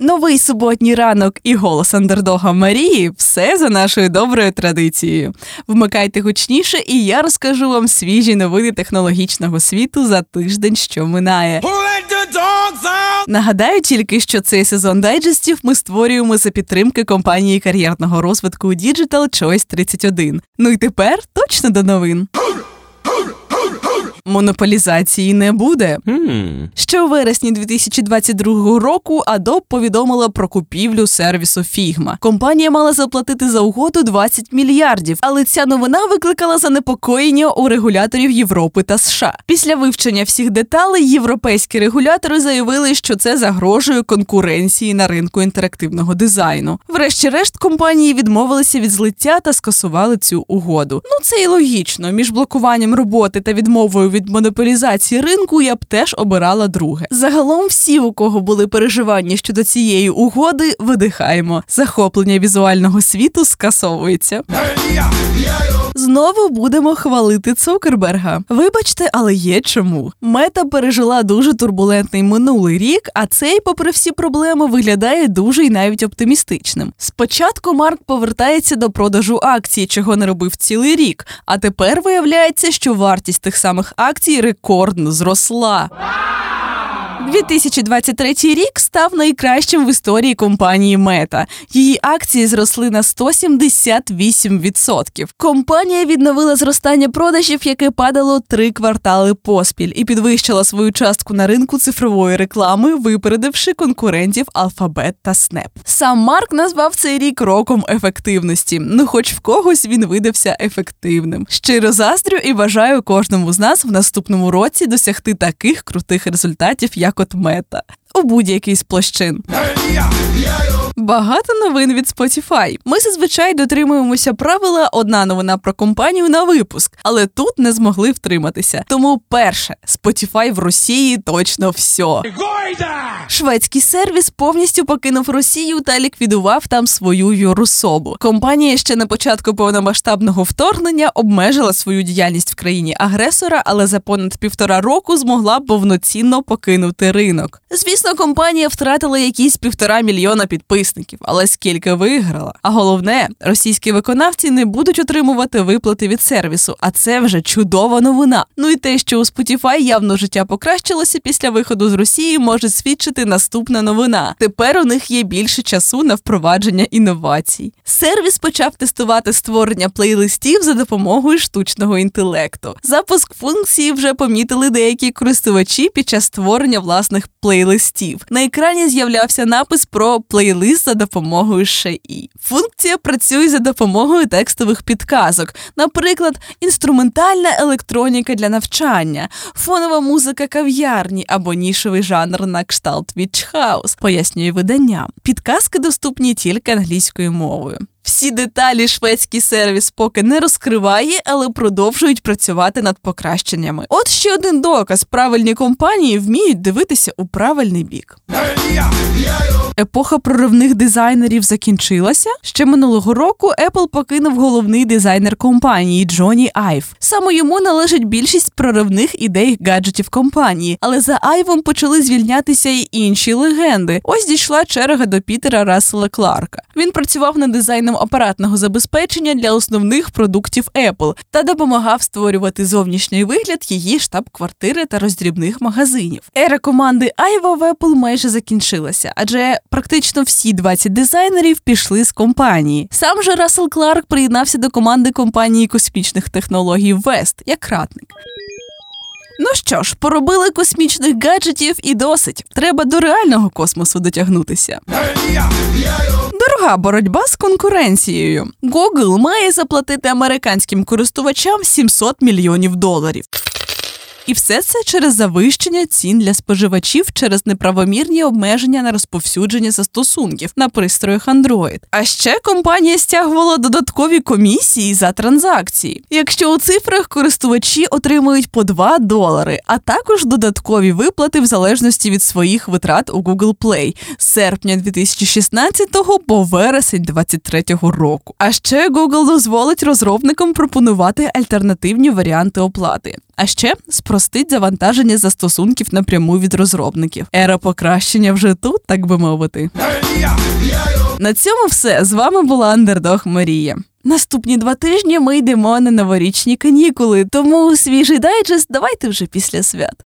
Новий суботній ранок і голос андердога Марії все за нашою доброю традицією. Вмикайте гучніше, і я розкажу вам свіжі новини технологічного світу за тиждень, що минає. Нагадаю тільки, що цей сезон дайджестів ми створюємо за підтримки компанії кар'єрного розвитку Digital Choice 31. Ну і тепер точно до новин монополізації не буде. Mm. Ще у вересні 2022 року Adobe повідомила про купівлю сервісу Figma. Компанія мала заплатити за угоду 20 мільярдів, але ця новина викликала занепокоєння у регуляторів Європи та США. Після вивчення всіх деталей європейські регулятори заявили, що це загрожує конкуренції на ринку інтерактивного дизайну. Врешті-решт компанії відмовилися від злиття та скасували цю угоду. Ну це і логічно між блокуванням роботи та відмовою від монополізації ринку я б теж обирала друге. Загалом, всі, у кого були переживання щодо цієї угоди, видихаємо. Захоплення візуального світу скасовується. Знову будемо хвалити Цукерберга. Вибачте, але є чому. Мета пережила дуже турбулентний минулий рік, а цей, попри всі проблеми, виглядає дуже і навіть оптимістичним. Спочатку Марк повертається до продажу акцій, чого не робив цілий рік. А тепер виявляється, що вартість тих самих акцій рекордно зросла. 2023 рік став найкращим в історії компанії Мета. Її акції зросли на 178%. Компанія відновила зростання продажів, яке падало три квартали поспіль, і підвищила свою частку на ринку цифрової реклами, випередивши конкурентів Alphabet та Snap. Сам Марк назвав цей рік роком ефективності. Ну, хоч в когось він видався ефективним. Щиро заздрю і бажаю кожному з нас в наступному році досягти таких крутих результатів, як от мета у будь-якій з площин. Багато новин від Spotify. Ми зазвичай дотримуємося правила одна новина про компанію на випуск, але тут не змогли втриматися. Тому перше, Spotify в Росії точно все. Гойда! Шведський сервіс повністю покинув Росію та ліквідував там свою юрособу. Компанія ще на початку повномасштабного вторгнення обмежила свою діяльність в країні агресора, але за понад півтора року змогла повноцінно покинути ринок. Звісно, компанія втратила якісь півтора мільйона підписників, але скільки виграла. А головне, російські виконавці не будуть отримувати виплати від сервісу, а це вже чудова новина. Ну і те, що у Spotify явно життя покращилося після виходу з Росії, може свідчити наступна новина. Тепер у них є більше часу на впровадження інновацій. Сервіс почав тестувати створення плейлистів за допомогою штучного інтелекту. Запуск функції вже помітили деякі користувачі під час створення власних плейлистів. На екрані з'являвся напис про плейлист за допомогою ШЕІ. Функція працює за допомогою текстових підказок, наприклад, інструментальна електроніка для навчання, фонова музика кав'ярні або нішовий жанр на кшталт Вічхаус, пояснює видання. Підказки доступні тільки англійською мовою. Всі деталі шведський сервіс поки не розкриває, але продовжують працювати над покращеннями. От ще один доказ: правильні компанії вміють дивитися у правильний бік. Епоха проривних дизайнерів закінчилася. Ще минулого року Apple покинув головний дизайнер компанії Джоні Айв. Саме йому належить більшість проривних ідей гаджетів компанії, але за Айвом почали звільнятися й інші легенди. Ось дійшла черга до Пітера Рассела Кларка. Він працював над дизайном апаратного забезпечення для основних продуктів Apple та допомагав створювати зовнішній вигляд її штаб-квартири та роздрібних магазинів. Ера команди Айва в Apple майже закінчилася, адже практично всі 20 дизайнерів пішли з компанії. Сам же Рассел Кларк приєднався до команди компанії космічних технологій Вест як ратник. Ну що ж, поробили космічних гаджетів і досить. Треба до реального космосу дотягнутися. Дорога боротьба з конкуренцією. Google має заплатити американським користувачам 700 мільйонів доларів. І все це через завищення цін для споживачів через неправомірні обмеження на розповсюдження застосунків на пристроях Android. А ще компанія стягувала додаткові комісії за транзакції. Якщо у цифрах користувачі отримують по 2 долари, а також додаткові виплати в залежності від своїх витрат у Google Play з серпня 2016 по вересень 2023 року. А ще Google дозволить розробникам пропонувати альтернативні варіанти оплати. А ще спростить завантаження застосунків напряму від розробників. Ера покращення вже тут, так би мовити. На цьому все з вами була Андердог Марія. Наступні два тижні ми йдемо на новорічні канікули, тому свіжий дайджест давайте вже після свят.